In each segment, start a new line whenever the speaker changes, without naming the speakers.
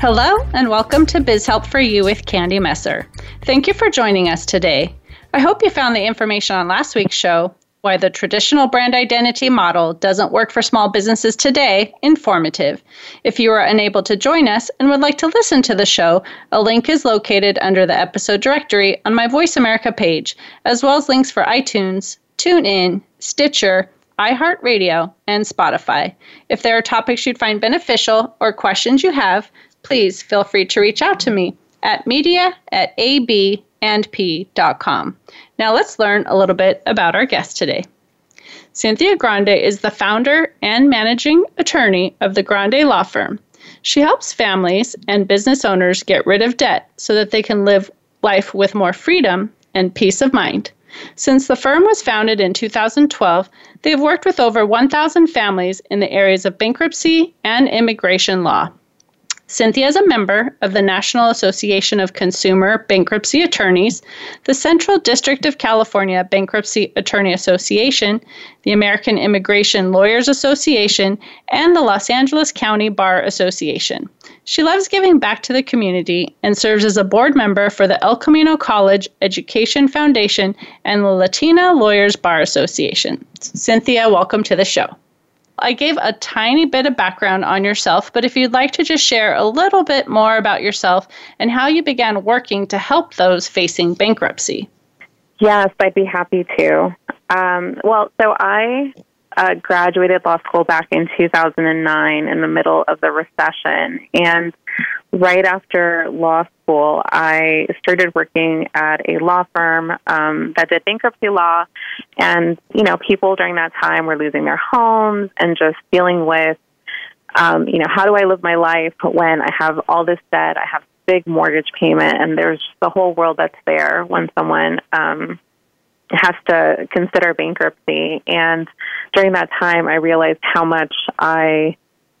Hello, and welcome to Biz Help for You with Candy Messer. Thank you for joining us today. I hope you found the information on last week's show, Why the Traditional Brand Identity Model Doesn't Work for Small Businesses Today, informative. If you are unable to join us and would like to listen to the show, a link is located under the episode directory on my Voice America page, as well as links for iTunes, TuneIn, Stitcher, iHeartRadio, and Spotify. If there are topics you'd find beneficial or questions you have, please feel free to reach out to me at media at abandp.com. Now let's learn a little bit about our guest today. Cynthia Grande is the founder and managing attorney of the Grande Law Firm. She helps families and business owners get rid of debt so that they can live life with more freedom and peace of mind. Since the firm was founded in 2012, they have worked with over 1,000 families in the areas of bankruptcy and immigration law. Cynthia is a member of the National Association of Consumer Bankruptcy Attorneys, the Central District of California Bankruptcy Attorney Association, the American Immigration Lawyers Association, and the Los Angeles County Bar Association. She loves giving back to the community and serves as a board member for the El Camino College Education Foundation and the Latina Lawyers Bar Association. Cynthia, welcome to the show. I gave a tiny bit of background on yourself, but if you'd like to just share a little bit more about yourself and how you began working to help those facing bankruptcy.
Yes, I'd be happy to. Um, well, so I uh, graduated law school back in 2009 in the middle of the recession. And right after law school, I started working at a law firm um, that did bankruptcy law. And, you know, people during that time were losing their homes and just dealing with, um, you know, how do I live my life when I have all this debt? I have big mortgage payment, and there's the whole world that's there when someone um, has to consider bankruptcy. And during that time, I realized how much I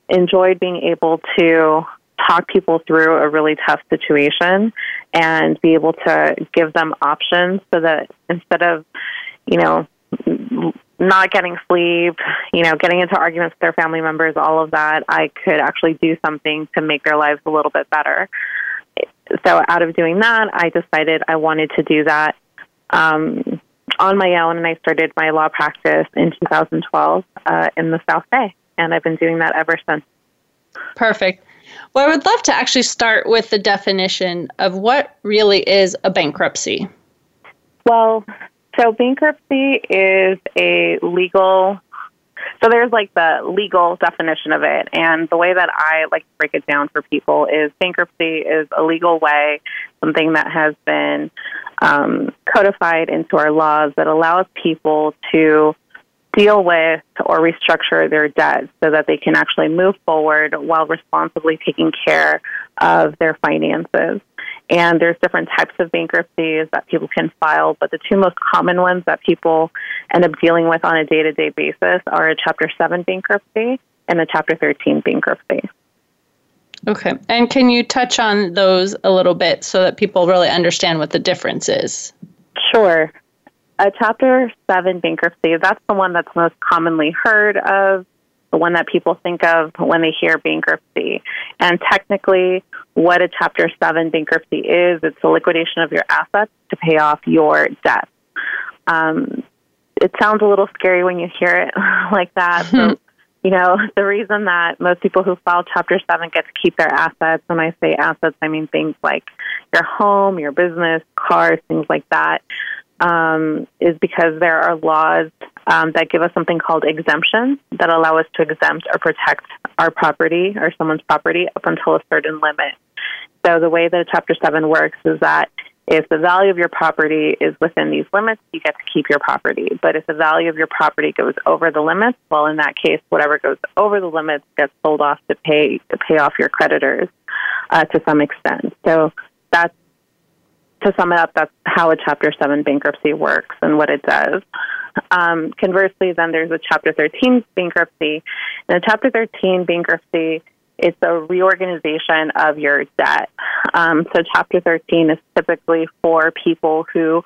enjoyed being able to talk people through a really tough situation and be able to give them options so that instead of, you know, not getting sleep, you know, getting into arguments with their family members, all of that, I could actually do something to make their lives a little bit better. So, out of doing that, I decided I wanted to do that um, on my own, and I started my law practice in 2012 uh, in the South Bay, and I've been doing that ever since.
Perfect. Well, I would love to actually start with the definition of what really is a bankruptcy.
Well, so bankruptcy is a legal so there's like the legal definition of it. And the way that I like to break it down for people is bankruptcy is a legal way, something that has been um, codified into our laws that allows people to deal with or restructure their debt so that they can actually move forward while responsibly taking care of their finances. And there's different types of bankruptcies that people can file, but the two most common ones that people end up dealing with on a day to day basis are a Chapter 7 bankruptcy and a Chapter 13 bankruptcy.
Okay. And can you touch on those a little bit so that people really understand what the difference is?
Sure. A Chapter 7 bankruptcy, that's the one that's most commonly heard of the one that people think of when they hear bankruptcy. And technically, what a Chapter 7 bankruptcy is, it's the liquidation of your assets to pay off your debt. Um, it sounds a little scary when you hear it like that. So, you know, the reason that most people who file Chapter 7 get to keep their assets, when I say assets, I mean things like your home, your business, cars, things like that, um, is because there are laws um, that give us something called exemptions that allow us to exempt or protect our property or someone's property up until a certain limit. So the way that Chapter 7 works is that if the value of your property is within these limits, you get to keep your property. But if the value of your property goes over the limits, well, in that case, whatever goes over the limits gets sold off to pay to pay off your creditors. uh, to some extent. So that's to sum it up, that's how a Chapter 7 bankruptcy works and what it does. Um, conversely, then there's a Chapter 13 bankruptcy. And a Chapter 13 bankruptcy it's a reorganization of your debt. Um, so, Chapter 13 is typically for people who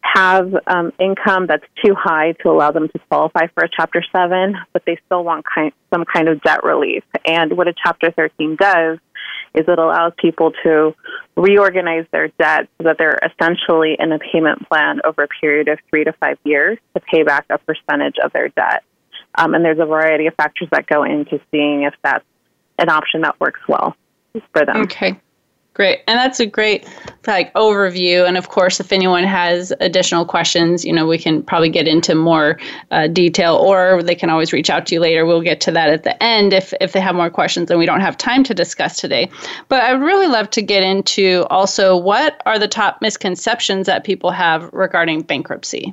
have um, income that's too high to allow them to qualify for a Chapter 7, but they still want some kind of debt relief. And what a Chapter 13 does is it allows people to reorganize their debt so that they're essentially in a payment plan over a period of three to five years to pay back a percentage of their debt. Um, and there's a variety of factors that go into seeing if that's an option that works well for them.
Okay. Great. And that's a great like overview. And of course, if anyone has additional questions, you know, we can probably get into more uh, detail or they can always reach out to you later. We'll get to that at the end if, if they have more questions and we don't have time to discuss today. But I'd really love to get into also what are the top misconceptions that people have regarding bankruptcy?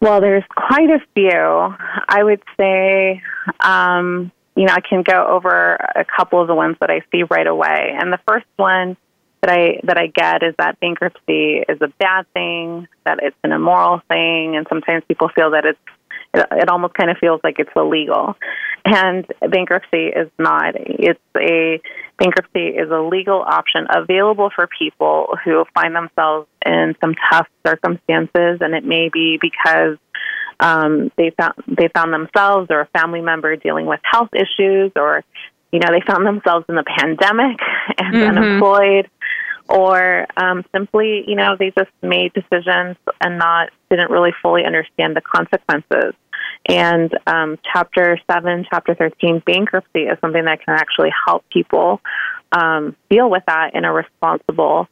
Well, there's quite a few. I would say, um, you know, I can go over a couple of the ones that I see right away. And the first one that I that I get is that bankruptcy is a bad thing, that it's an immoral thing, and sometimes people feel that it's it, it almost kind of feels like it's illegal. And bankruptcy is not. It's a bankruptcy is a legal option available for people who find themselves in some tough circumstances, and it may be because um, they found they found themselves or a family member dealing with health issues, or you know they found themselves in the pandemic and mm-hmm. unemployed, or um, simply you know they just made decisions and not didn't really fully understand the consequences. And um, Chapter Seven, Chapter Thirteen, bankruptcy is something that can actually help people um, deal with that in a responsible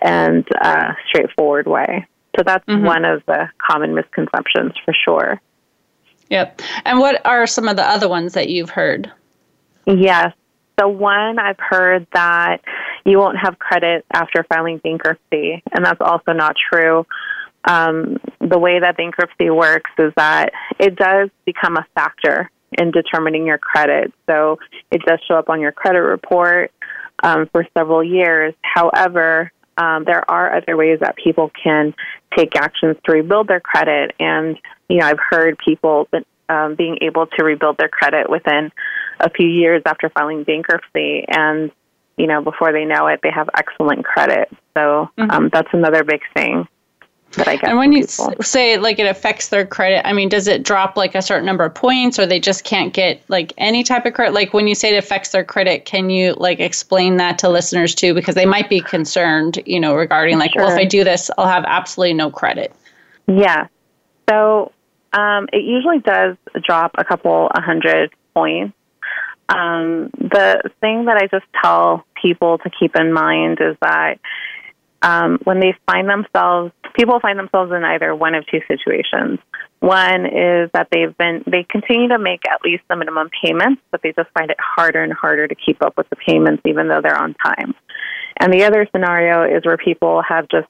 and uh, straightforward way. So that's mm-hmm. one of the common misconceptions for sure.
Yep. And what are some of the other ones that you've heard?
Yes. So, one, I've heard that you won't have credit after filing bankruptcy, and that's also not true. Um, the way that bankruptcy works is that it does become a factor in determining your credit. So, it does show up on your credit report um, for several years. However, um, there are other ways that people can take actions to rebuild their credit. And, you know, I've heard people um, being able to rebuild their credit within a few years after filing bankruptcy. And, you know, before they know it, they have excellent credit. So mm-hmm. um, that's another big thing that I get.
And when you
people.
say like it affects their credit, I mean, does it drop like a certain number of points, or they just can't get like any type of credit? Like when you say it affects their credit, can you like explain that to listeners too, because they might be concerned, you know, regarding like, sure. well, if I do this, I'll have absolutely no credit.
Yeah. So um, it usually does drop a couple a hundred points. Um, the thing that I just tell people to keep in mind is that um, when they find themselves, people find themselves in either one of two situations. One is that they've been, they continue to make at least the minimum payments, but they just find it harder and harder to keep up with the payments even though they're on time. And the other scenario is where people have just,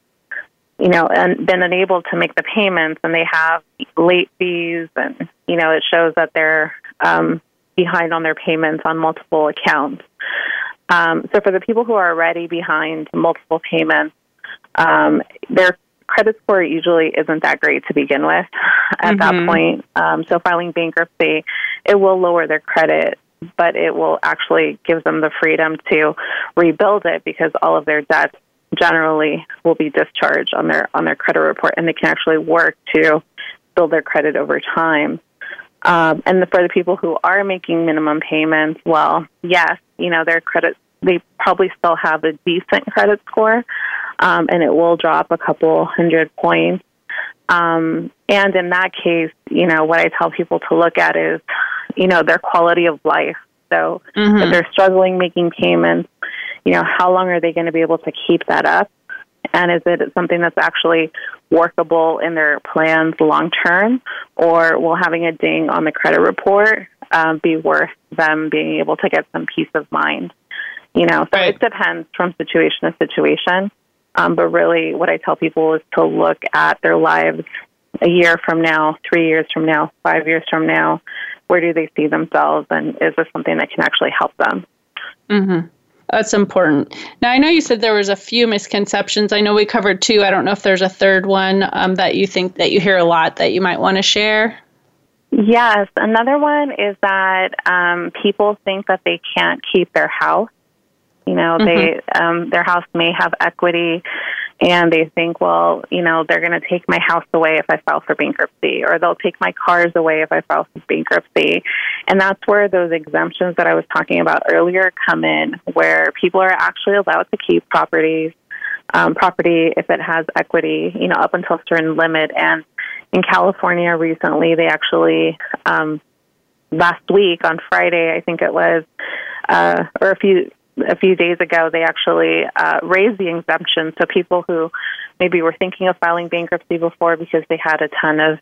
you know, and been unable to make the payments and they have late fees and, you know, it shows that they're um, behind on their payments on multiple accounts. Um, so for the people who are already behind multiple payments, um, their credit score usually isn't that great to begin with at mm-hmm. that point. Um, so filing bankruptcy, it will lower their credit, but it will actually give them the freedom to rebuild it because all of their debts generally will be discharged on their on their credit report, and they can actually work to build their credit over time. Um, and the, for the people who are making minimum payments, well, yes, you know their credit they probably still have a decent credit score, um, and it will drop a couple hundred points. Um, and in that case, you know, what I tell people to look at is, you know, their quality of life. So mm-hmm. if they're struggling making payments, you know, how long are they going to be able to keep that up? And is it something that's actually workable in their plans long term, or will having a ding on the credit report um, be worth them being able to get some peace of mind? You know, so right. it depends from situation to situation. Um, but really, what I tell people is to look at their lives a year from now, three years from now, five years from now. Where do they see themselves, and is this something that can actually help them?
Mm-hmm. that's important. Now, I know you said there was a few misconceptions. I know we covered two. I don't know if there's a third one um, that you think that you hear a lot that you might want to share.
Yes, another one is that um, people think that they can't keep their house. You know, mm-hmm. they um, their house may have equity, and they think, well, you know, they're going to take my house away if I file for bankruptcy, or they'll take my cars away if I file for bankruptcy, and that's where those exemptions that I was talking about earlier come in, where people are actually allowed to keep properties um, property if it has equity, you know, up until a certain limit. And in California recently, they actually um, last week on Friday, I think it was, uh, or a few a few days ago, they actually uh, raised the exemption. So people who maybe were thinking of filing bankruptcy before because they had a ton of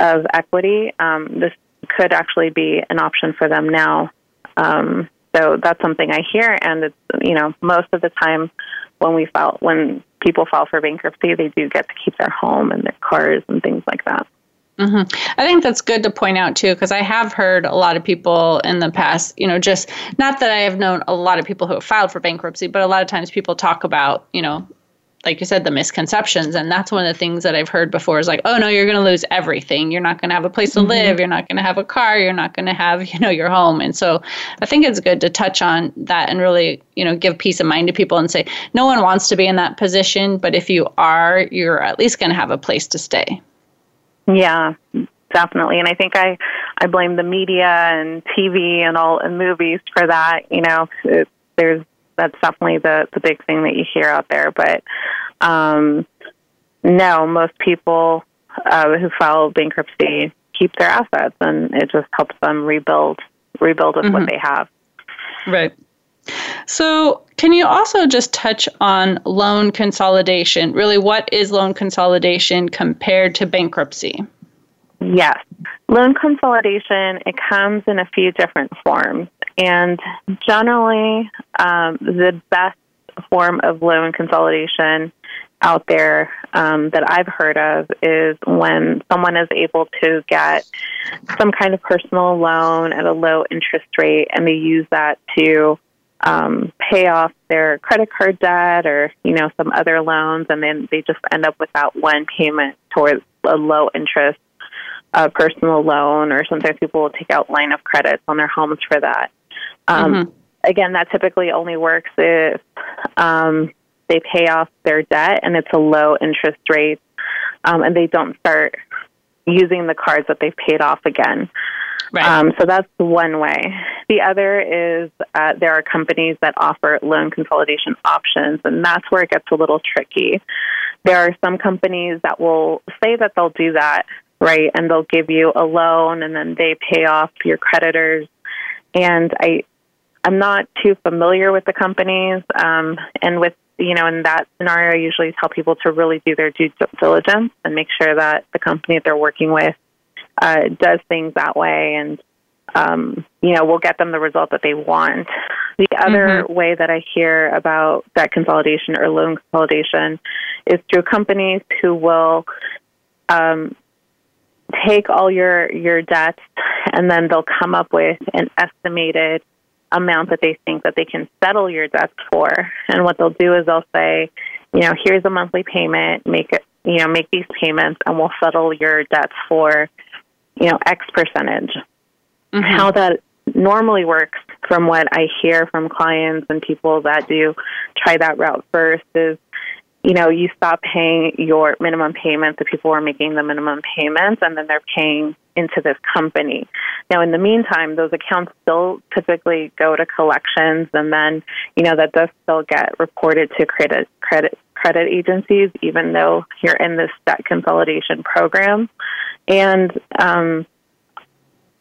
of equity, um, this could actually be an option for them now. Um, so that's something I hear, and it's you know most of the time when we file when people file for bankruptcy, they do get to keep their home and their cars and things like that.
Mm-hmm. I think that's good to point out too, because I have heard a lot of people in the past, you know, just not that I have known a lot of people who have filed for bankruptcy, but a lot of times people talk about, you know, like you said, the misconceptions. And that's one of the things that I've heard before is like, oh no, you're going to lose everything. You're not going to have a place to mm-hmm. live. You're not going to have a car. You're not going to have, you know, your home. And so I think it's good to touch on that and really, you know, give peace of mind to people and say, no one wants to be in that position. But if you are, you're at least going to have a place to stay.
Yeah, definitely. And I think I, I blame the media and TV and all and movies for that. You know, it, there's that's definitely the the big thing that you hear out there. But um, no, most people uh, who file bankruptcy keep their assets, and it just helps them rebuild rebuild with mm-hmm. what they have.
Right. So, can you also just touch on loan consolidation? Really, what is loan consolidation compared to bankruptcy?
Yes. Loan consolidation, it comes in a few different forms. And generally, um, the best form of loan consolidation out there um, that I've heard of is when someone is able to get some kind of personal loan at a low interest rate and they use that to um, pay off their credit card debt or you know some other loans and then they just end up with that one payment towards a low interest uh, personal loan or sometimes people will take out line of credits on their homes for that um, mm-hmm. Again, that typically only works if um, they pay off their debt and it's a low interest rate, um, and they don't start using the cards that they've paid off again. Right. Um, so that's one way. The other is uh, there are companies that offer loan consolidation options, and that's where it gets a little tricky. There are some companies that will say that they'll do that, right? And they'll give you a loan and then they pay off your creditors. And I, I'm not too familiar with the companies, um, and with you know, in that scenario, I usually tell people to really do their due diligence and make sure that the company that they're working with uh, does things that way, and um, you know, we'll get them the result that they want. The other mm-hmm. way that I hear about debt consolidation or loan consolidation is through companies who will um, take all your your debts and then they'll come up with an estimated amount that they think that they can settle your debts for. And what they'll do is they'll say, you know, here's a monthly payment, make it, you know, make these payments and we'll settle your debts for, you know, X percentage. Mm-hmm. How that normally works from what I hear from clients and people that do try that route first is you know, you stop paying your minimum payments The people are making the minimum payments and then they're paying into this company. Now, in the meantime, those accounts still typically go to collections and then, you know, that does still get reported to credit, credit, credit agencies, even though you're in this debt consolidation program. And, um,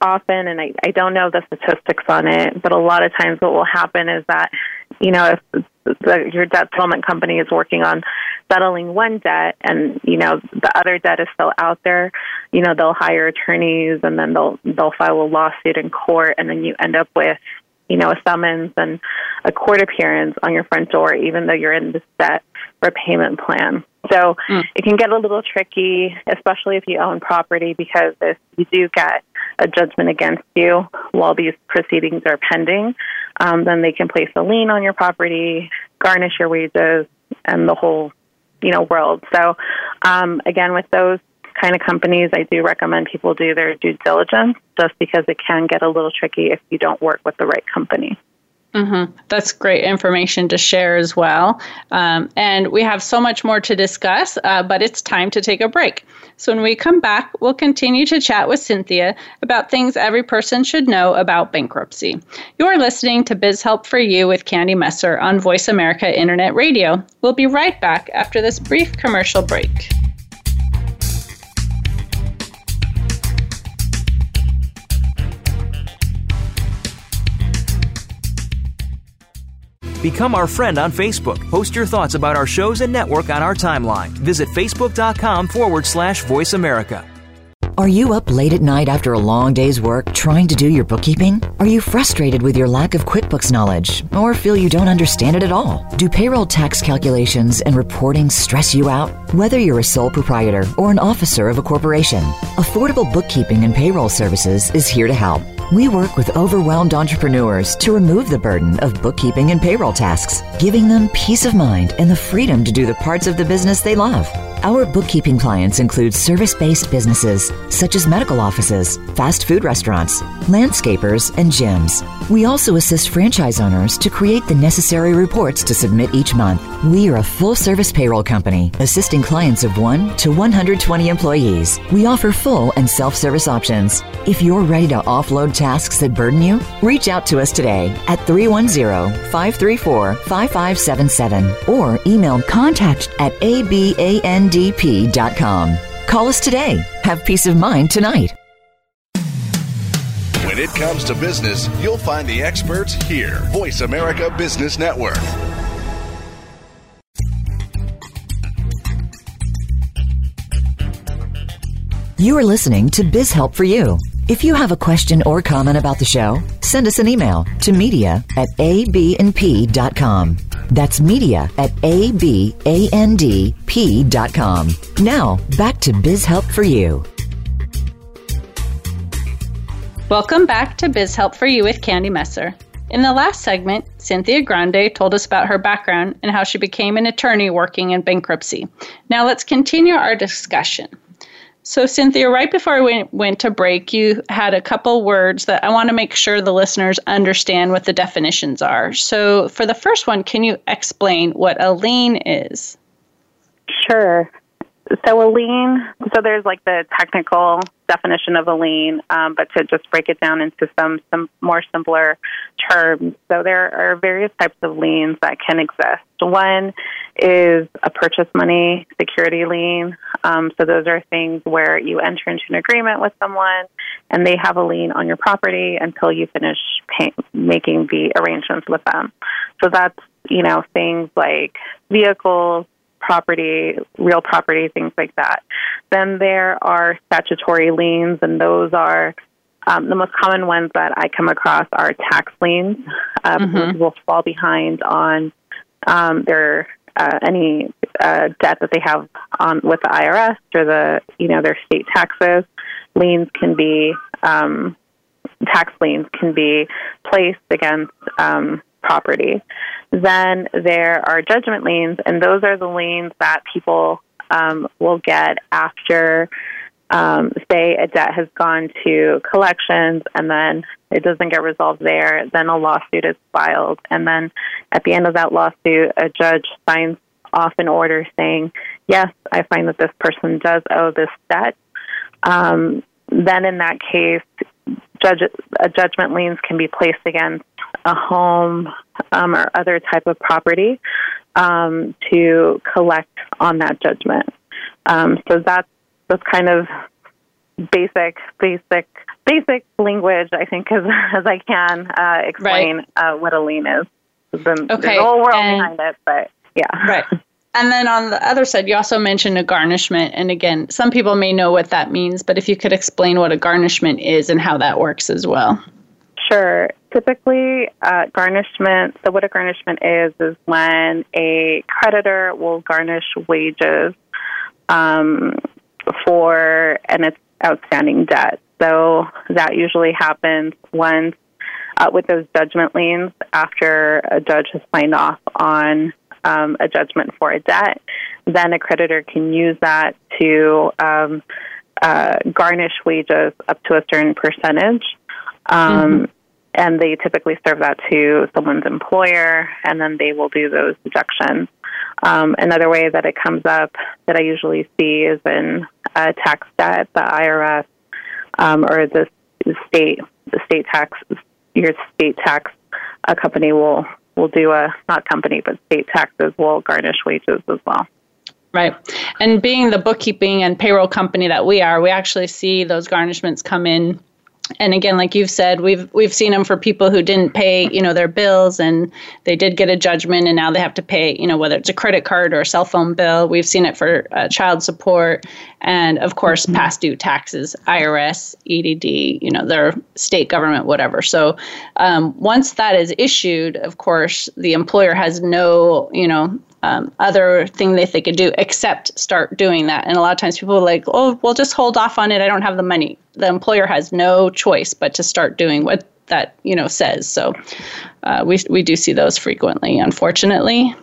often, and I, I don't know the statistics on it, but a lot of times what will happen is that, you know, if the, your debt settlement company is working on settling one debt and, you know, the other debt is still out there, you know, they'll hire attorneys and then they'll, they'll file a lawsuit in court and then you end up with, you know, a summons and a court appearance on your front door, even though you're in this debt repayment plan. So mm. it can get a little tricky, especially if you own property, because if you do get a judgment against you while these proceedings are pending, um, then they can place a lien on your property, garnish your wages, and the whole, you know, world. So, um, again, with those kind of companies, I do recommend people do their due diligence, just because it can get a little tricky if you don't work with the right company.
Mm-hmm. That's great information to share as well. Um, and we have so much more to discuss, uh, but it's time to take a break. So when we come back, we'll continue to chat with Cynthia about things every person should know about bankruptcy. You're listening to Biz Help for You with Candy Messer on Voice America Internet Radio. We'll be right back after this brief commercial break.
Become our friend on Facebook. Post your thoughts about our shows and network on our timeline. Visit facebook.com forward slash voice America.
Are you up late at night after a long day's work trying to do your bookkeeping? Are you frustrated with your lack of QuickBooks knowledge or feel you don't understand it at all? Do payroll tax calculations and reporting stress you out? Whether you're a sole proprietor or an officer of a corporation, Affordable Bookkeeping and Payroll Services is here to help. We work with overwhelmed entrepreneurs to remove the burden of bookkeeping and payroll tasks, giving them peace of mind and the freedom to do the parts of the business they love. Our bookkeeping clients include service based businesses such as medical offices, fast food restaurants, landscapers, and gyms. We also assist franchise owners to create the necessary reports to submit each month. We are a full service payroll company assisting clients of 1 to 120 employees. We offer full and self service options. If you're ready to offload tasks that burden you, reach out to us today at 310 534 5577 or email contact at aband ndp.com. Call us today. Have peace of mind tonight.
When it comes to business, you'll find the experts here. Voice America Business Network.
You are listening to Biz Help for You. If you have a question or comment about the show, send us an email to media at abandp.com. That's media at abandp.com. Now, back to Biz Help for You.
Welcome back to Biz Help for You with Candy Messer. In the last segment, Cynthia Grande told us about her background and how she became an attorney working in bankruptcy. Now let's continue our discussion. So, Cynthia, right before we went to break, you had a couple words that I want to make sure the listeners understand what the definitions are. So, for the first one, can you explain what a lien is?
Sure. So, a lien, so there's like the technical definition of a lien, um, but to just break it down into some, some more simpler terms. So, there are various types of liens that can exist. One is a purchase money security lien. Um, so those are things where you enter into an agreement with someone and they have a lien on your property until you finish pay- making the arrangements with them. So that's, you know, things like vehicles, property, real property, things like that. Then there are statutory liens, and those are um, the most common ones that I come across are tax liens. Uh, mm-hmm. will fall behind on um, their uh, any uh, debt that they have on with the IRS or the you know their state taxes. Liens can be um, tax liens can be placed against um, property. Then there are judgment liens, and those are the liens that people um, will get after um, say a debt has gone to collections and then it doesn't get resolved there, then a lawsuit is filed. And then at the end of that lawsuit, a judge signs off an order saying, yes, I find that this person does owe this debt. Um, then in that case, judge, a judgment liens can be placed against a home um, or other type of property um, to collect on that judgment. Um, so that's that's kind of basic, basic, basic language. I think as as I can uh, explain right. uh, what a lien is. There's, okay. a whole world and, behind it, but yeah.
Right. And then on the other side, you also mentioned a garnishment. And again, some people may know what that means, but if you could explain what a garnishment is and how that works as well.
Sure. Typically, uh, garnishment, so what a garnishment is, is when a creditor will garnish wages um, for an outstanding debt. So that usually happens once uh, with those judgment liens after a judge has signed off on um, a judgment for a debt, then a creditor can use that to um, uh, garnish wages up to a certain percentage. Um, mm-hmm. And they typically serve that to someone's employer, and then they will do those deductions. Um, another way that it comes up that I usually see is in a tax debt, the IRS um, or the state, the state tax, your state tax a company will will do a not company but state taxes will garnish wages as well.
Right. And being the bookkeeping and payroll company that we are, we actually see those garnishments come in and again like you've said we've we've seen them for people who didn't pay you know their bills and they did get a judgment and now they have to pay you know whether it's a credit card or a cell phone bill we've seen it for uh, child support and of course mm-hmm. past due taxes irs edd you know their state government whatever so um, once that is issued of course the employer has no you know um, other thing that they could do except start doing that. And a lot of times people are like, oh, we'll just hold off on it. I don't have the money. The employer has no choice but to start doing what that you know says. So uh, we we do see those frequently, unfortunately.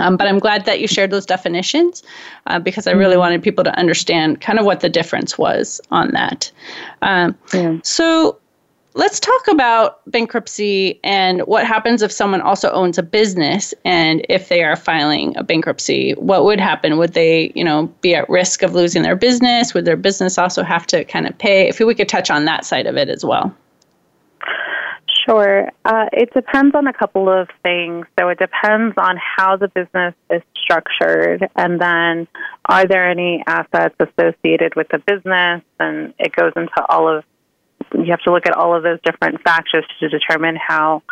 Um, but I'm glad that you shared those definitions uh, because I really mm-hmm. wanted people to understand kind of what the difference was on that. Um, yeah. So Let's talk about bankruptcy and what happens if someone also owns a business and if they are filing a bankruptcy, what would happen? Would they, you know, be at risk of losing their business? Would their business also have to kind of pay? If we could touch on that side of it as well.
Sure. Uh, it depends on a couple of things. So it depends on how the business is structured, and then are there any assets associated with the business? And it goes into all of you have to look at all of those different factors to determine how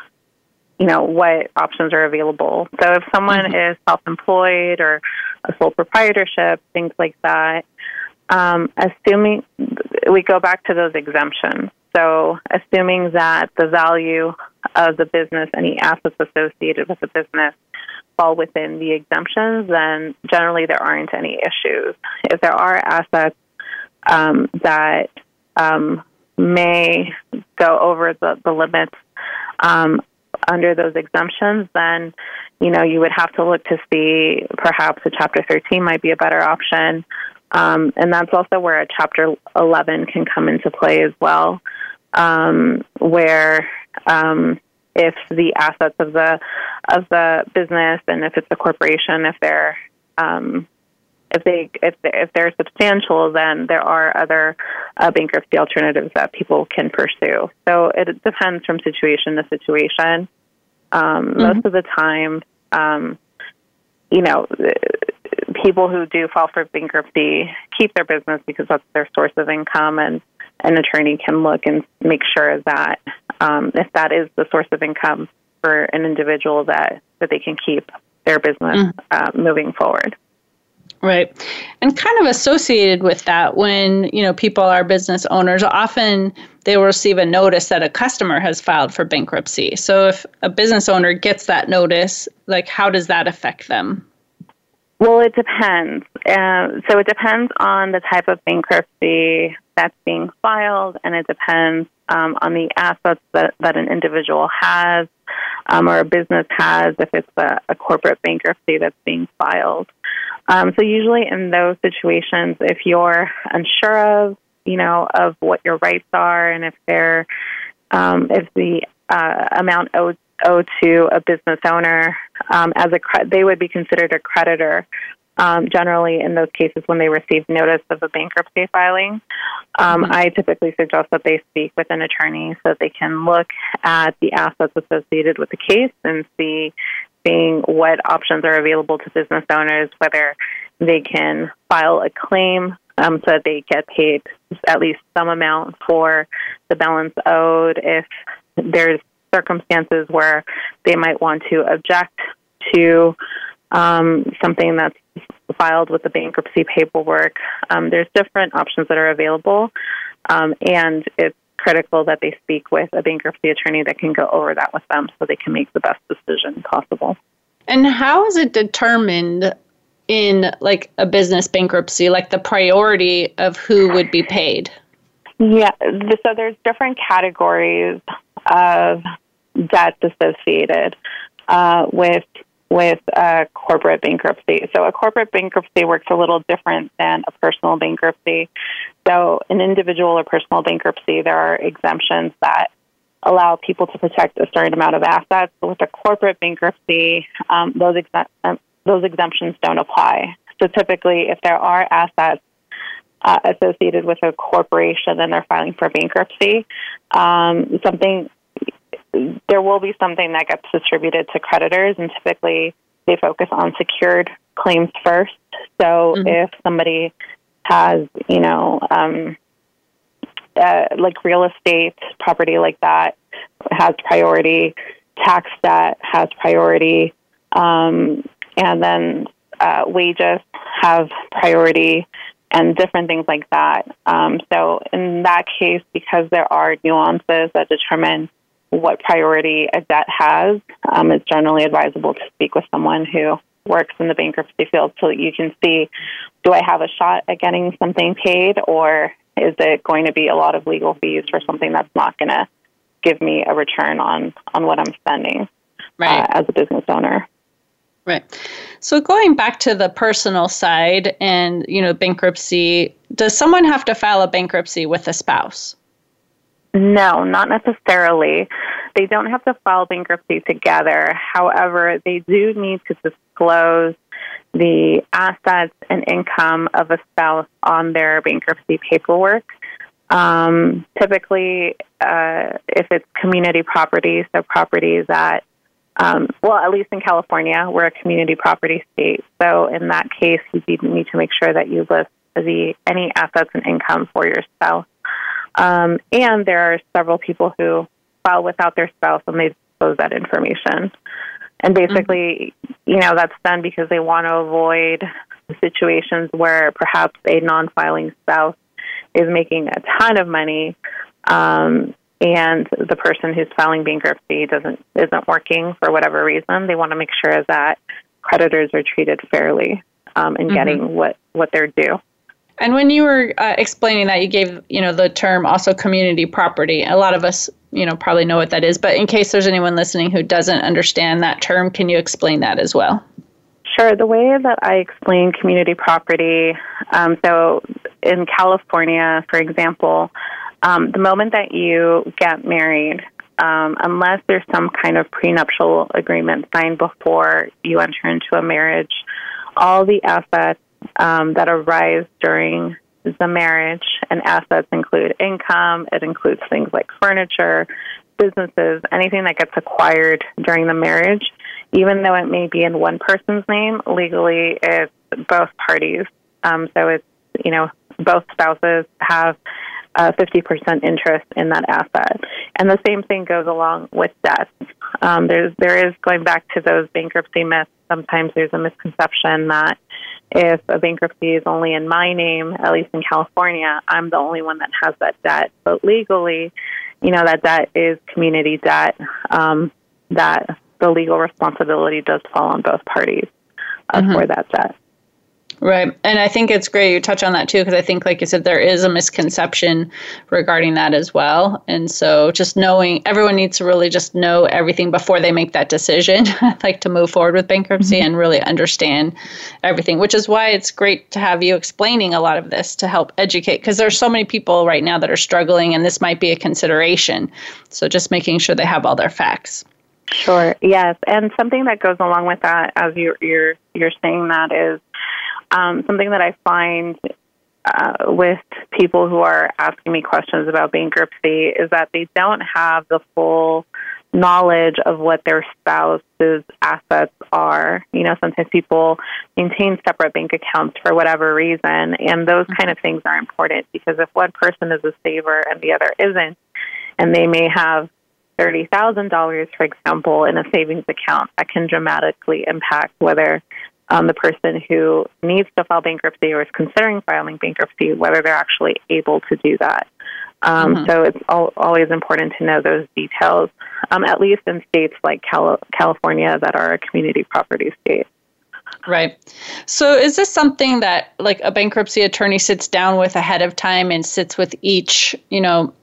you know what options are available. So if someone mm-hmm. is self-employed or a sole proprietorship, things like that, um, assuming we go back to those exemptions. So assuming that the value of the business, any assets associated with the business, fall within the exemptions, then generally there aren't any issues. If there are assets um, that um, may go over the, the limits um, under those exemptions, then you know you would have to look to see perhaps a Chapter 13 might be a better option, um, and that's also where a Chapter 11 can come into play as well, um, where um, if the assets of the of the business and if it's a corporation, if they're um, if they if they, if they're substantial, then there are other uh, bankruptcy alternatives that people can pursue. So it depends from situation to situation. Um, mm-hmm. Most of the time, um, you know, people who do file for bankruptcy keep their business because that's their source of income, and an attorney can look and make sure that um, if that is the source of income for an individual, that that they can keep their business mm. uh, moving forward.
Right. And kind of associated with that, when, you know, people are business owners, often they will receive a notice that a customer has filed for bankruptcy. So if a business owner gets that notice, like how does that affect them?
Well, it depends. Uh, so it depends on the type of bankruptcy that's being filed, and it depends um, on the assets that, that an individual has um, or a business has if it's a, a corporate bankruptcy that's being filed. Um, so usually in those situations, if you're unsure of, you know, of what your rights are and if they're, um, if the uh, amount owed, owed to a business owner um, as a they would be considered a creditor um, generally in those cases when they receive notice of a bankruptcy filing. Um, mm-hmm. I typically suggest that they speak with an attorney so that they can look at the assets associated with the case and see seeing what options are available to business owners, whether they can file a claim um, so that they get paid at least some amount for the balance owed. If there's circumstances where they might want to object to um, something that's filed with the bankruptcy paperwork, um, there's different options that are available, um, and it's critical that they speak with a bankruptcy attorney that can go over that with them so they can make the best decision possible.
And how is it determined in like a business bankruptcy, like the priority of who would be paid?
Yeah, so there's different categories of debts associated uh, with with a corporate bankruptcy. So a corporate bankruptcy works a little different than a personal bankruptcy. So an individual or personal bankruptcy, there are exemptions that allow people to protect a certain amount of assets. But with a corporate bankruptcy, um, those um, those exemptions don't apply. So typically, if there are assets uh, associated with a corporation and they're filing for bankruptcy, um, something there will be something that gets distributed to creditors, and typically they focus on secured claims first. So mm-hmm. if somebody has, you know, um, uh, like real estate property like that has priority, tax debt has priority, um, and then uh, wages have priority, and different things like that. Um, so in that case, because there are nuances that determine what priority a debt has, um, it's generally advisable to speak with someone who works in the bankruptcy field so that you can see do I have a shot at getting something paid or is it going to be a lot of legal fees for something that's not going to give me a return on, on what I'm spending right. uh, as a business owner?
Right. So going back to the personal side and, you know, bankruptcy, does someone have to file a bankruptcy with a spouse?
No, not necessarily. They don't have to file bankruptcy together. However, they do need to disclose the assets and income of a spouse on their bankruptcy paperwork. Um, typically, uh, if it's community property, so property that, um, well, at least in California, we're a community property state. So in that case, you need to make sure that you list the any assets and income for your spouse. Um, and there are several people who file without their spouse and they disclose that information. And basically, mm-hmm. you know, that's done because they want to avoid situations where perhaps a non filing spouse is making a ton of money um, and the person who's filing bankruptcy doesn't isn't working for whatever reason. They want to make sure that creditors are treated fairly um, in mm-hmm. getting what, what they're due.
And when you were uh, explaining that, you gave you know the term also community property. A lot of us you know probably know what that is, but in case there's anyone listening who doesn't understand that term, can you explain that as well?
Sure. The way that I explain community property, um, so in California, for example, um, the moment that you get married, um, unless there's some kind of prenuptial agreement signed before you enter into a marriage, all the assets um, that arise during the marriage, and assets include income, it includes things like furniture, businesses, anything that gets acquired during the marriage, even though it may be in one person's name, legally it's both parties. Um, so it's, you know, both spouses have a 50% interest in that asset. And the same thing goes along with death. Um, there's, there is, going back to those bankruptcy myths, sometimes there's a misconception that if a bankruptcy is only in my name, at least in California, I'm the only one that has that debt. But legally, you know, that debt is community debt, um, that the legal responsibility does fall on both parties uh, mm-hmm. for that debt.
Right. And I think it's great you touch on that too, because I think, like you said, there is a misconception regarding that as well. And so just knowing everyone needs to really just know everything before they make that decision, like to move forward with bankruptcy mm-hmm. and really understand everything, which is why it's great to have you explaining a lot of this to help educate, because there's so many people right now that are struggling and this might be a consideration. So just making sure they have all their facts.
Sure. Yes, and something that goes along with that, as you're you're, you're saying that, is um, something that I find uh, with people who are asking me questions about bankruptcy is that they don't have the full knowledge of what their spouse's assets are. You know, sometimes people maintain separate bank accounts for whatever reason, and those kind of things are important because if one person is a saver and the other isn't, and they may have $30,000, for example, in a savings account, that can dramatically impact whether um, the person who needs to file bankruptcy or is considering filing bankruptcy, whether they're actually able to do that. Um, mm-hmm. So it's al- always important to know those details, um, at least in states like Cal- California that are a community property state.
Right. So is this something that like a bankruptcy attorney sits down with ahead of time and sits with each, you know,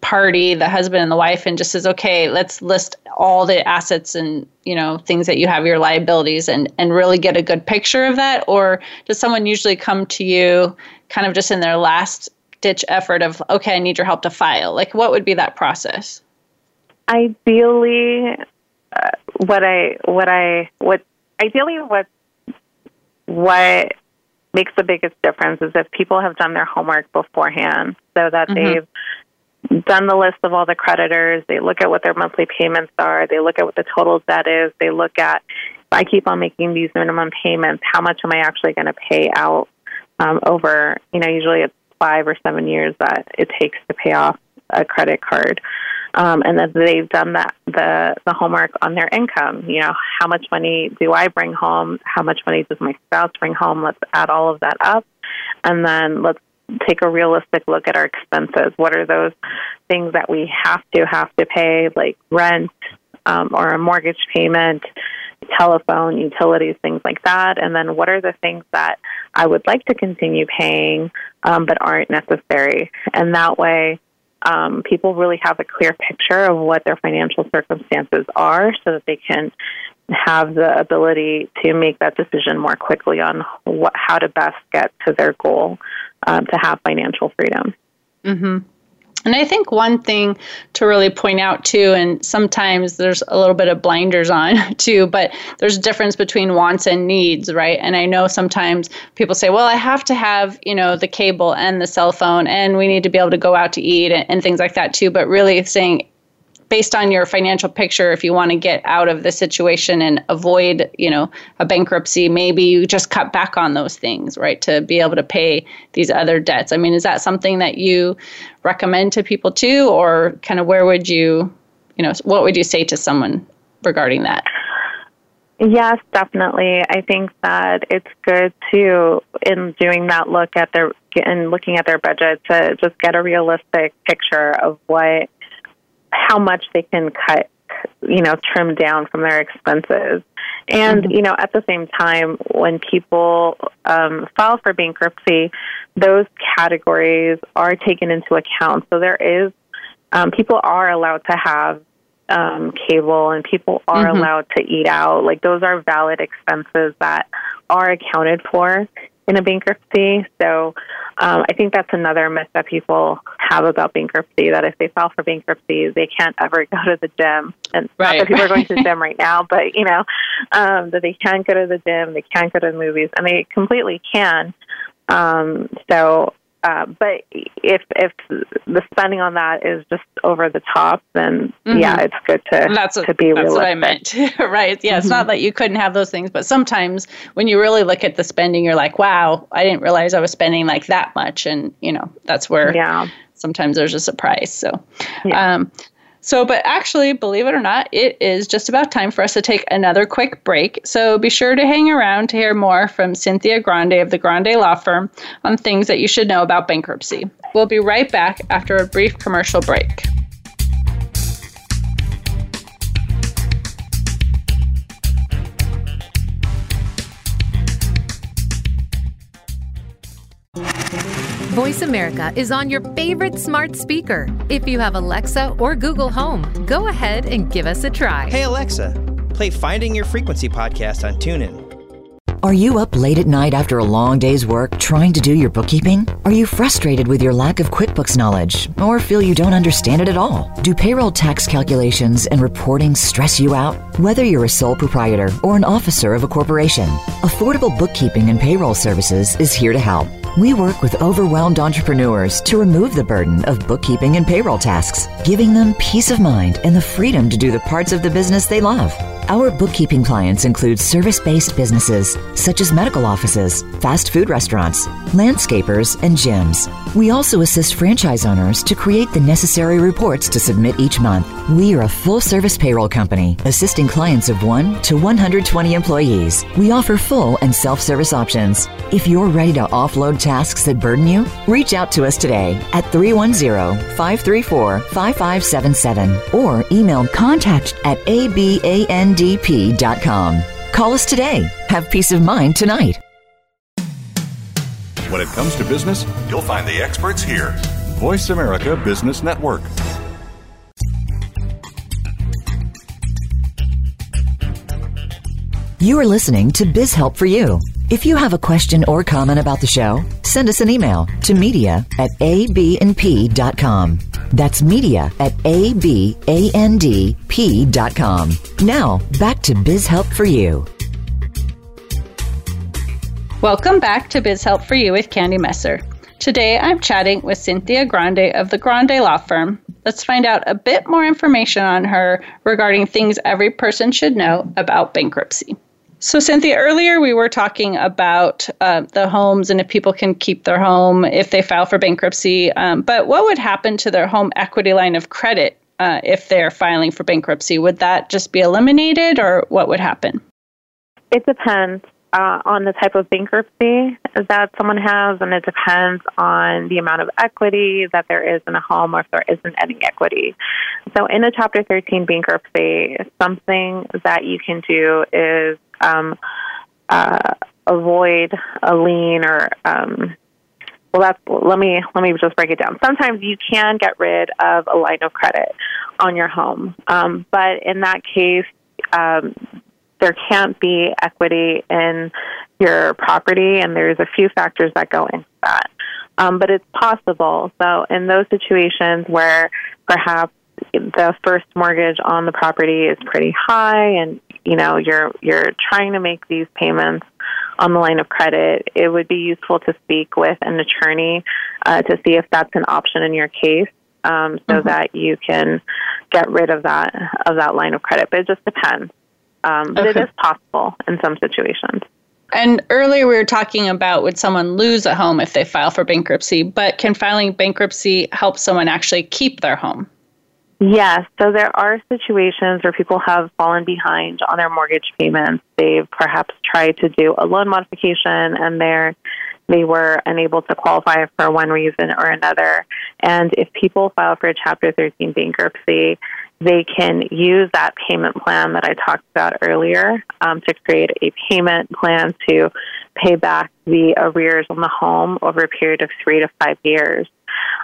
party, the husband and the wife, and just says, okay, let's list all the assets and you know things that you have your liabilities and and really get a good picture of that? Or does someone usually come to you kind of just in their last ditch effort of okay i need your help to file? Like what would be that process?
Ideally uh, what i what i what ideally what what makes the biggest difference is if people have done their homework beforehand so that mm-hmm. they've done the list of all the creditors. They look at what their monthly payments are. They look at what the total debt is. They look at if I keep on making these minimum payments, how much am I actually going to pay out um, over? You know, usually it's five or seven years that it takes to pay off a credit card. Um, and then they've done that the the homework on their income. You know, how much money do I bring home? How much money does my spouse bring home? Let's add all of that up, and then let's take a realistic look at our expenses. What are those things that we have to have to pay, like rent um, or a mortgage payment, telephone, utilities, things like that? And then what are the things that I would like to continue paying um, but aren't necessary? And that way, um, people really have a clear picture of what their financial circumstances are so that they can have the ability to make that decision more quickly on what, how to best get to their goal um, to have financial freedom.
Mm-hmm. And I think one thing to really point out too, and sometimes there's a little bit of blinders on too, but there's a difference between wants and needs, right? And I know sometimes people say, well, I have to have, you know, the cable and the cell phone, and we need to be able to go out to eat and, and things like that too. But really saying, based on your financial picture if you want to get out of the situation and avoid you know a bankruptcy maybe you just cut back on those things right to be able to pay these other debts. I mean is that something that you recommend to people too? Or kind of where would you you know what would you say to someone regarding that?
Yes, definitely. I think that it's good to, in doing that look at their and looking at their budget, to just get a realistic picture of what how much they can cut, you know, trim down from their expenses. And, mm-hmm. you know, at the same time, when people um, file for bankruptcy, those categories are taken into account. So there is, um, people are allowed to have um, cable and people are mm-hmm. allowed to eat out. Like those are valid expenses that are accounted for in a bankruptcy. So um, I think that's another myth that people have about bankruptcy that if they file for bankruptcy, they can't ever go to the gym. And right. not that people are going to the gym right now, but you know um, that they can't go to the gym, they can't go to the movies, and they completely can. Um, so uh, but if if the spending on that is just over the top, then mm-hmm. yeah, it's good to that's what, to be
that's
realistic.
what I meant, right? Yeah, mm-hmm. it's not mm-hmm. that you couldn't have those things, but sometimes when you really look at the spending, you're like, wow, I didn't realize I was spending like that much, and you know that's where yeah. sometimes there's a surprise. So, yeah. um, so, but actually, believe it or not, it is just about time for us to take another quick break. So be sure to hang around to hear more from Cynthia Grande of the Grande Law Firm on things that you should know about bankruptcy. We'll be right back after a brief commercial break.
Voice America is on your favorite smart speaker. If you have Alexa or Google Home, go ahead and give us a try.
Hey, Alexa, play Finding Your Frequency podcast on TuneIn.
Are you up late at night after a long day's work trying to do your bookkeeping? Are you frustrated with your lack of QuickBooks knowledge or feel you don't understand it at all? Do payroll tax calculations and reporting stress you out? Whether you're a sole proprietor or an officer of a corporation, Affordable Bookkeeping and Payroll Services is here to help. We work with overwhelmed entrepreneurs to remove the burden of bookkeeping and payroll tasks, giving them peace of mind and the freedom to do the parts of the business they love. Our bookkeeping clients include service based businesses such as medical offices, fast food restaurants, landscapers, and gyms. We also assist franchise owners to create the necessary reports to submit each month. We are a full service payroll company assisting clients of 1 to 120 employees. We offer full and self service options. If you're ready to offload tasks that burden you, reach out to us today at 310 534 5577 or email contact at aban MDP.com. Call us today. Have peace of mind tonight.
When it comes to business, you'll find the experts here. Voice America Business Network.
You are listening to Biz Help for You if you have a question or comment about the show, send us an email to media at abandp.com. That's media at abandp.com. Now, back to Biz Help for You.
Welcome back to Biz Help for You with Candy Messer. Today I'm chatting with Cynthia Grande of the Grande Law Firm. Let's find out a bit more information on her regarding things every person should know about bankruptcy. So, Cynthia, earlier we were talking about uh, the homes and if people can keep their home if they file for bankruptcy. Um, but what would happen to their home equity line of credit uh, if they're filing for bankruptcy? Would that just be eliminated or what would happen?
It depends uh, on the type of bankruptcy that someone has, and it depends on the amount of equity that there is in a home or if there isn't any equity. So, in a Chapter 13 bankruptcy, something that you can do is um, uh, avoid a lien or um, well that's let me let me just break it down sometimes you can get rid of a line of credit on your home um, but in that case um, there can't be equity in your property, and there's a few factors that go into that. Um, but it's possible. So in those situations where perhaps the first mortgage on the property is pretty high, and you know you're you're trying to make these payments on the line of credit, it would be useful to speak with an attorney uh, to see if that's an option in your case. Um, so mm-hmm. that you can get rid of that of that line of credit, but it just depends. Um, but okay. it is possible in some situations.
And earlier we were talking about would someone lose a home if they file for bankruptcy, but can filing bankruptcy help someone actually keep their home?
Yes. So there are situations where people have fallen behind on their mortgage payments. They've perhaps tried to do a loan modification and they're they were unable to qualify for one reason or another. And if people file for a Chapter 13 bankruptcy, they can use that payment plan that I talked about earlier um, to create a payment plan to pay back the arrears on the home over a period of three to five years.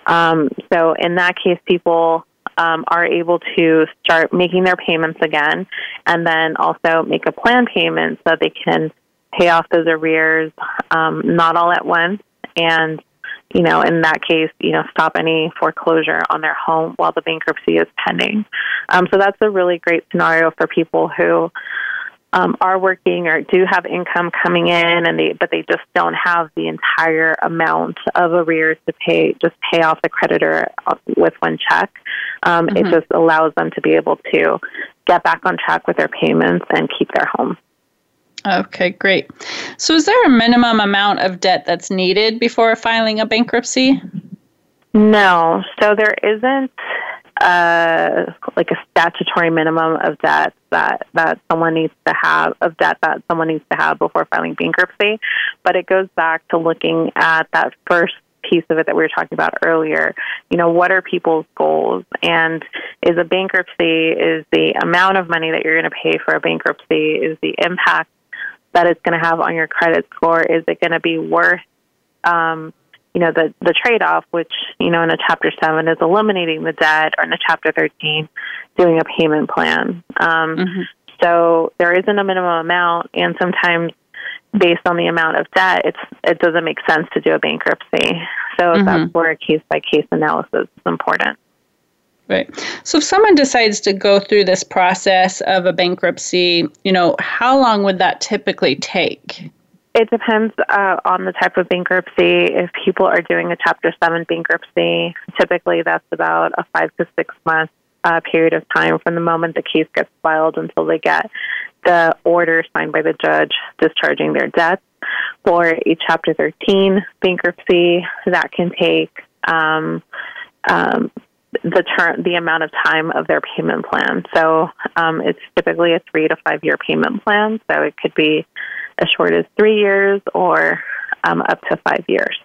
Um, so, in that case, people um, are able to start making their payments again and then also make a plan payment so they can pay off those arrears um, not all at once and you know, in that case, you know, stop any foreclosure on their home while the bankruptcy is pending. Um, so that's a really great scenario for people who um, are working or do have income coming in, and they but they just don't have the entire amount of arrears to pay. Just pay off the creditor with one check. Um, mm-hmm. It just allows them to be able to get back on track with their payments and keep their home.
Okay, great. So, is there a minimum amount of debt that's needed before filing a bankruptcy?
No. So, there isn't uh, like a statutory minimum of debt that that someone needs to have of debt that someone needs to have before filing bankruptcy, but it goes back to looking at that first piece of it that we were talking about earlier. You know, what are people's goals? And is a bankruptcy is the amount of money that you're going to pay for a bankruptcy is the impact that it's going to have on your credit score? Is it going to be worth, um, you know, the the trade off, which you know in a Chapter Seven is eliminating the debt, or in a Chapter Thirteen, doing a payment plan. Um, mm-hmm. So there isn't a minimum amount, and sometimes based on the amount of debt, it's it doesn't make sense to do a bankruptcy. So mm-hmm. that's where a case by case analysis is important.
Right. So if someone decides to go through this process of a bankruptcy, you know, how long would that typically take?
It depends uh, on the type of bankruptcy. If people are doing a Chapter 7 bankruptcy, typically that's about a five to six month uh, period of time from the moment the case gets filed until they get the order signed by the judge discharging their debts. For a Chapter 13 bankruptcy, that can take um, um, the the amount of time of their payment plan. So um, it's typically a three to five year payment plan. So it could be as short as three years or um, up to five years.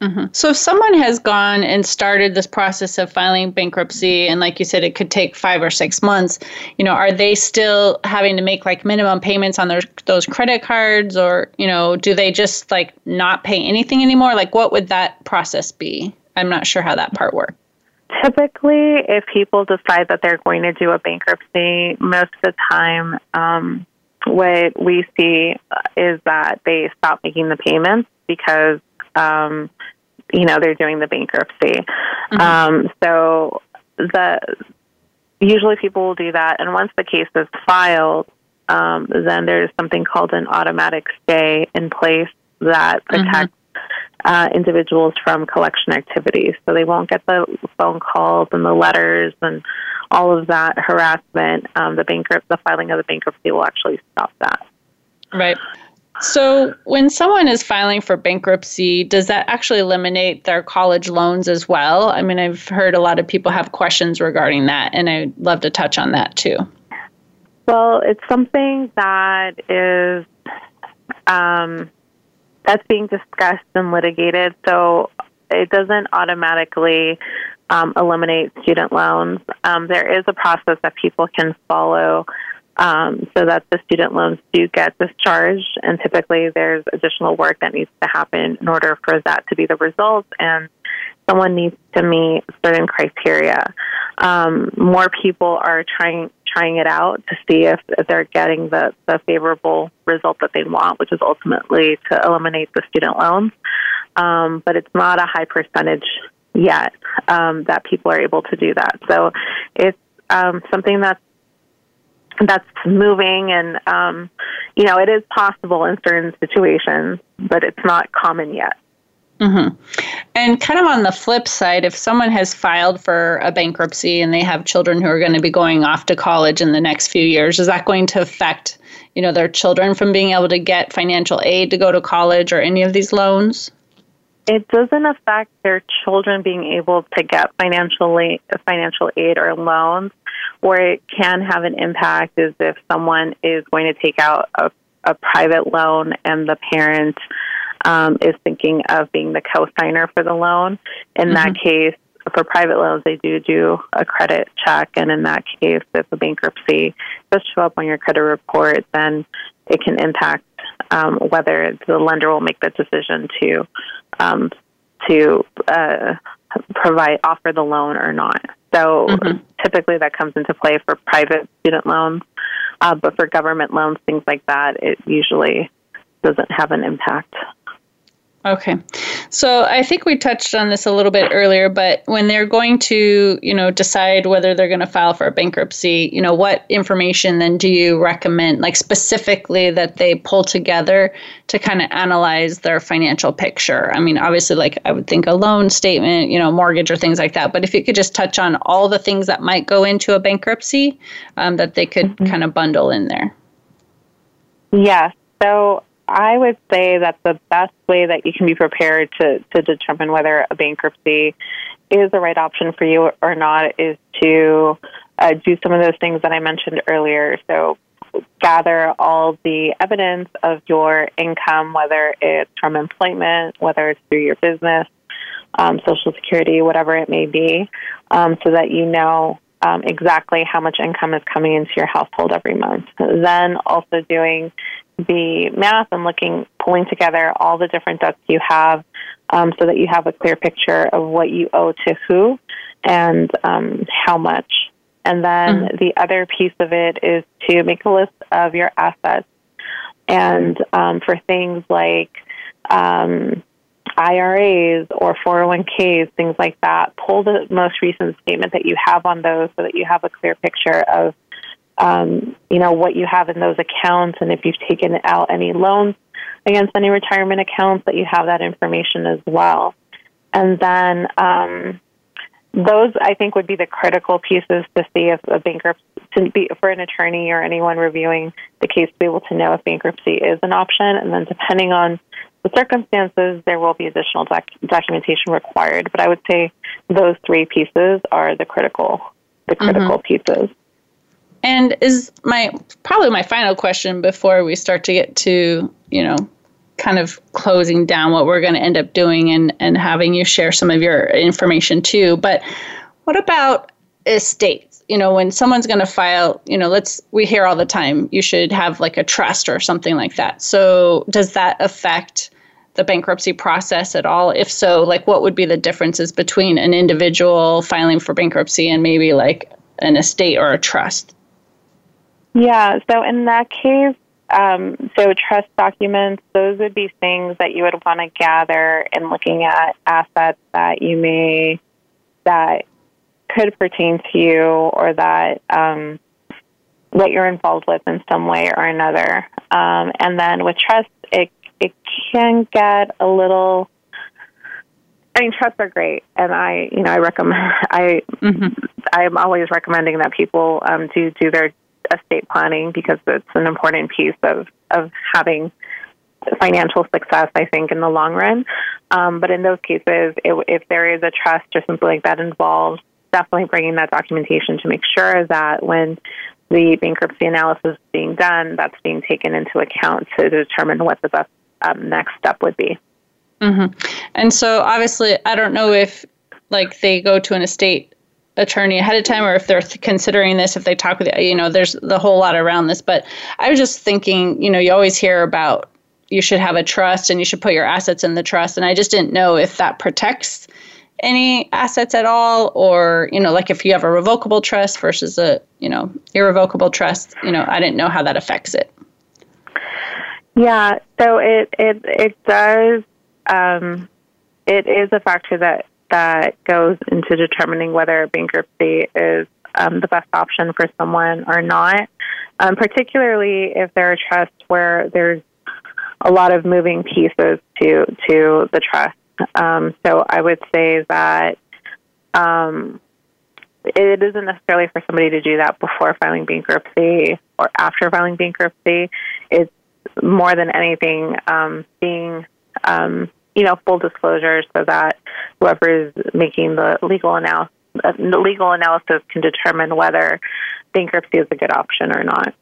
Mm-hmm. So if someone has gone and started this process of filing bankruptcy, and like you said, it could take five or six months, you know, are they still having to make like minimum payments on their those credit cards, or you know, do they just like not pay anything anymore? Like, what would that process be? I'm not sure how that part works.
Typically, if people decide that they're going to do a bankruptcy, most of the time, um, what we see is that they stop making the payments because um, you know they're doing the bankruptcy. Mm-hmm. Um, so the usually people will do that, and once the case is filed, um, then there's something called an automatic stay in place that mm-hmm. protects. Mm-hmm. Uh, individuals from collection activities, so they won't get the phone calls and the letters and all of that harassment. Um, the bankrupt, the filing of the bankruptcy will actually stop that.
Right. So, when someone is filing for bankruptcy, does that actually eliminate their college loans as well? I mean, I've heard a lot of people have questions regarding that, and I'd love to touch on that too.
Well, it's something that is um, that's being discussed and litigated. So it doesn't automatically um, eliminate student loans. Um, there is a process that people can follow um, so that the student loans do get discharged. And typically, there's additional work that needs to happen in order for that to be the result. And someone needs to meet certain criteria. Um, more people are trying trying it out to see if, if they're getting the, the favorable result that they want, which is ultimately to eliminate the student loans. Um, but it's not a high percentage yet um, that people are able to do that. So it's um, something that's that's moving and um, you know it is possible in certain situations but it's not common yet
mm-hmm. and kind of on the flip side if someone has filed for a bankruptcy and they have children who are going to be going off to college in the next few years is that going to affect you know their children from being able to get financial aid to go to college or any of these loans
it doesn't affect their children being able to get financial aid, financial aid or loans where it can have an impact is if someone is going to take out a, a private loan and the parent um, is thinking of being the co-signer for the loan. In mm-hmm. that case, for private loans, they do do a credit check, and in that case, if a bankruptcy does show up on your credit report, then it can impact um, whether the lender will make the decision to um, to uh, provide offer the loan or not. So mm-hmm. typically that comes into play for private student loans, uh, but for government loans, things like that, it usually doesn't have an impact.
Okay. So I think we touched on this a little bit earlier, but when they're going to, you know, decide whether they're going to file for a bankruptcy, you know, what information then do you recommend, like specifically that they pull together to kind of analyze their financial picture? I mean, obviously, like I would think a loan statement, you know, mortgage or things like that. But if you could just touch on all the things that might go into a bankruptcy um, that they could mm-hmm. kind of bundle in there.
Yes. So I would say that the best way that you can be prepared to, to determine whether a bankruptcy is the right option for you or not is to uh, do some of those things that I mentioned earlier. So, gather all the evidence of your income, whether it's from employment, whether it's through your business, um, Social Security, whatever it may be, um, so that you know um, exactly how much income is coming into your household every month. Then also doing the math and looking, pulling together all the different debts you have um, so that you have a clear picture of what you owe to who and um, how much. And then mm-hmm. the other piece of it is to make a list of your assets. And um, for things like um, IRAs or 401ks, things like that, pull the most recent statement that you have on those so that you have a clear picture of um, you know, what you have in those accounts and if you've taken out any loans against any retirement accounts, that you have that information as well. And then um, those, I think, would be the critical pieces to see if a bankruptcy, to be, for an attorney or anyone reviewing the case to be able to know if bankruptcy is an option. And then depending on the circumstances, there will be additional doc- documentation required. But I would say those three pieces are the critical, the critical mm-hmm. pieces.
And is my probably my final question before we start to get to, you know, kind of closing down what we're going to end up doing and, and having you share some of your information too. But what about estates? You know, when someone's going to file, you know, let's, we hear all the time, you should have like a trust or something like that. So does that affect the bankruptcy process at all? If so, like what would be the differences between an individual filing for bankruptcy and maybe like an estate or a trust?
Yeah, so in that case, um, so trust documents, those would be things that you would want to gather in looking at assets that you may that could pertain to you or that um, that you're involved with in some way or another. Um, and then with trust, it it can get a little. I mean, trusts are great, and I, you know, I recommend. I, mm-hmm. I'm always recommending that people um, do do their estate planning because it's an important piece of of having financial success. I think in the long run. Um, but in those cases, it, if there is a trust or something like that involved, definitely bringing that documentation to make sure that when the bankruptcy analysis is being done, that's being taken into account to determine what the best um, next step would be.
Mm-hmm. And so, obviously, I don't know if like they go to an estate attorney ahead of time or if they're th- considering this if they talk with you know there's the whole lot around this. But i was just thinking you know you always hear about you should have a trust and you should put your assets in the trust. And i just didn't know if that protects any assets at all or you know like if you have a revocable trust versus a you know irrevocable trust you know i didn't know how that affects it.
Yeah so it it it does um, it is a factor that that goes into determining whether bankruptcy is um, the best option for someone or not um, particularly if there are trusts where there's a lot of moving pieces to to the trust um, so I would say that um, it isn't necessarily for somebody to do that before filing bankruptcy or after filing bankruptcy. It's more than anything um, being, um, you know, full disclosure so that whoever is making the legal analysis, uh, the legal analysis can determine whether bankruptcy is a good option or not.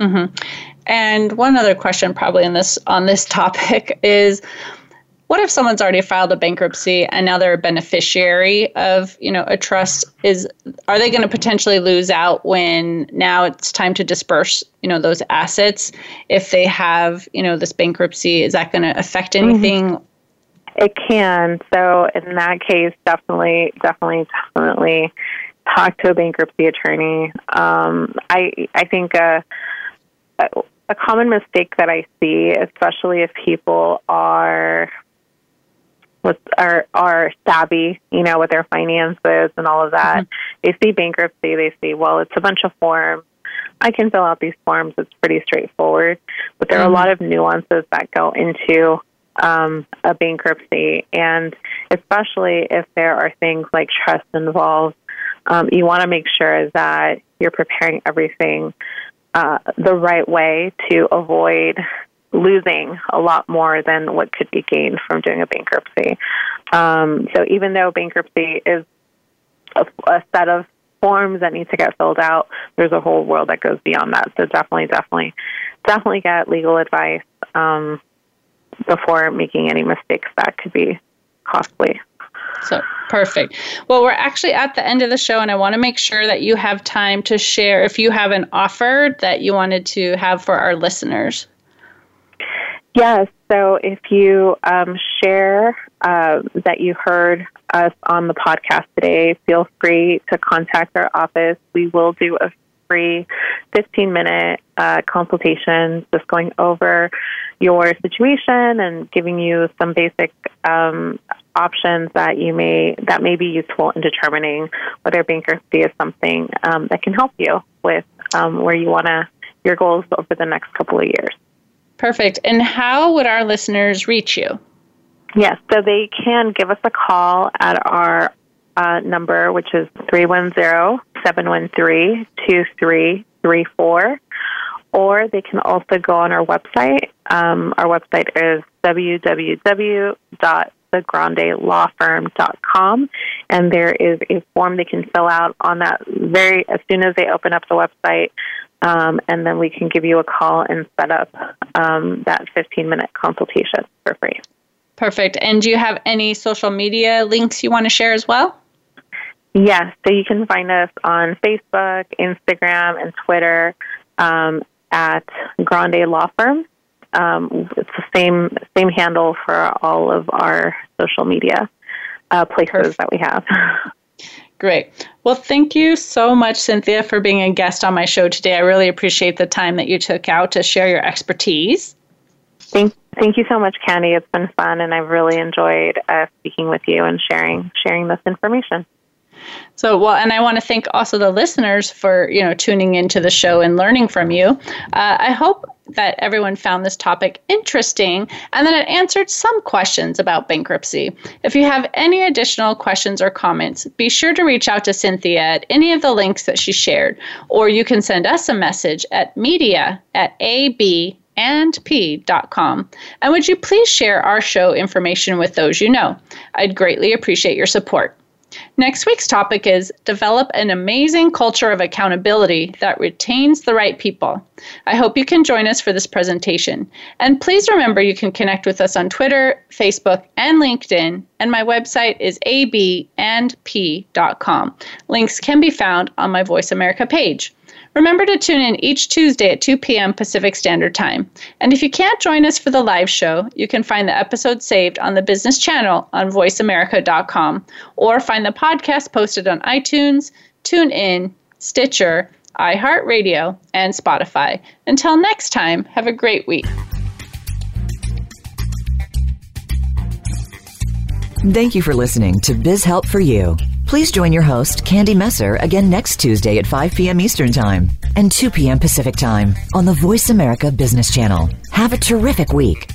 Mm-hmm. And one other question, probably in this on this topic, is what if someone's already filed a bankruptcy and now they're a beneficiary of you know a trust is are they going to potentially lose out when now it's time to disperse you know those assets if they have you know this bankruptcy is that going to affect mm-hmm. anything mm-hmm.
It can so in that case definitely definitely definitely talk to a bankruptcy attorney um, i i think uh, a common mistake that I see, especially if people are with are are savvy, you know, with their finances and all of that. Mm-hmm. They see bankruptcy, they see, well, it's a bunch of forms. I can fill out these forms. It's pretty straightforward, but there are a mm-hmm. lot of nuances that go into um, a bankruptcy, and especially if there are things like trust involved, um, you want to make sure that you're preparing everything uh, the right way to avoid losing a lot more than what could be gained from doing a bankruptcy. Um, so even though bankruptcy is a, a set of forms that need to get filled out, there's a whole world that goes beyond that. So definitely, definitely, definitely get legal advice um, before making any mistakes that could be costly.
So perfect. Well, we're actually at the end of the show, and I want to make sure that you have time to share if you have an offer that you wanted to have for our listeners.
Yes. So if you um, share uh, that you heard us on the podcast today, feel free to contact our office. We will do a free 15 minute uh, consultation just going over your situation and giving you some basic um, options that you may that may be useful in determining whether bankruptcy is something um, that can help you with um, where you want to your goals over the next couple of years.
Perfect. And how would our listeners reach you?
Yes, so they can give us a call at our uh, number, which is 310 713 2334. Or they can also go on our website. Um, our website is www.thegrandelawfirm.com, and there is a form they can fill out on that very as soon as they open up the website um, and then we can give you a call and set up um, that 15 minute consultation for free.
Perfect. And do you have any social media links you want to share as well?
Yes. So you can find us on Facebook, Instagram, and Twitter um, at Grande Law Firm. Um, it's the same same handle for all of our social media uh, places Perfect. that we have.
Great. Well, thank you so much, Cynthia, for being a guest on my show today. I really appreciate the time that you took out to share your expertise.
Thank, thank you so much, Candy. It's been fun, and I've really enjoyed uh, speaking with you and sharing sharing this information.
So, well, and I want to thank also the listeners for you know tuning into the show and learning from you. Uh, I hope that everyone found this topic interesting and that it answered some questions about bankruptcy. If you have any additional questions or comments, be sure to reach out to Cynthia at any of the links that she shared, or you can send us a message at media at ab and p.com. And would you please share our show information with those you know? I'd greatly appreciate your support. Next week's topic is Develop an Amazing Culture of Accountability that Retains the Right People. I hope you can join us for this presentation. And please remember you can connect with us on Twitter, Facebook, and LinkedIn, and my website is abandp.com. Links can be found on my Voice America page. Remember to tune in each Tuesday at 2 p.m. Pacific Standard Time. And if you can't join us for the live show, you can find the episode saved on the business channel on voiceamerica.com or find the podcast posted on iTunes, TuneIn, Stitcher, iHeartRadio, and Spotify. Until next time, have a great week.
Thank you for listening to Biz Help for You. Please join your host, Candy Messer, again next Tuesday at 5 p.m. Eastern Time and 2 p.m. Pacific Time on the Voice America Business Channel. Have a terrific week.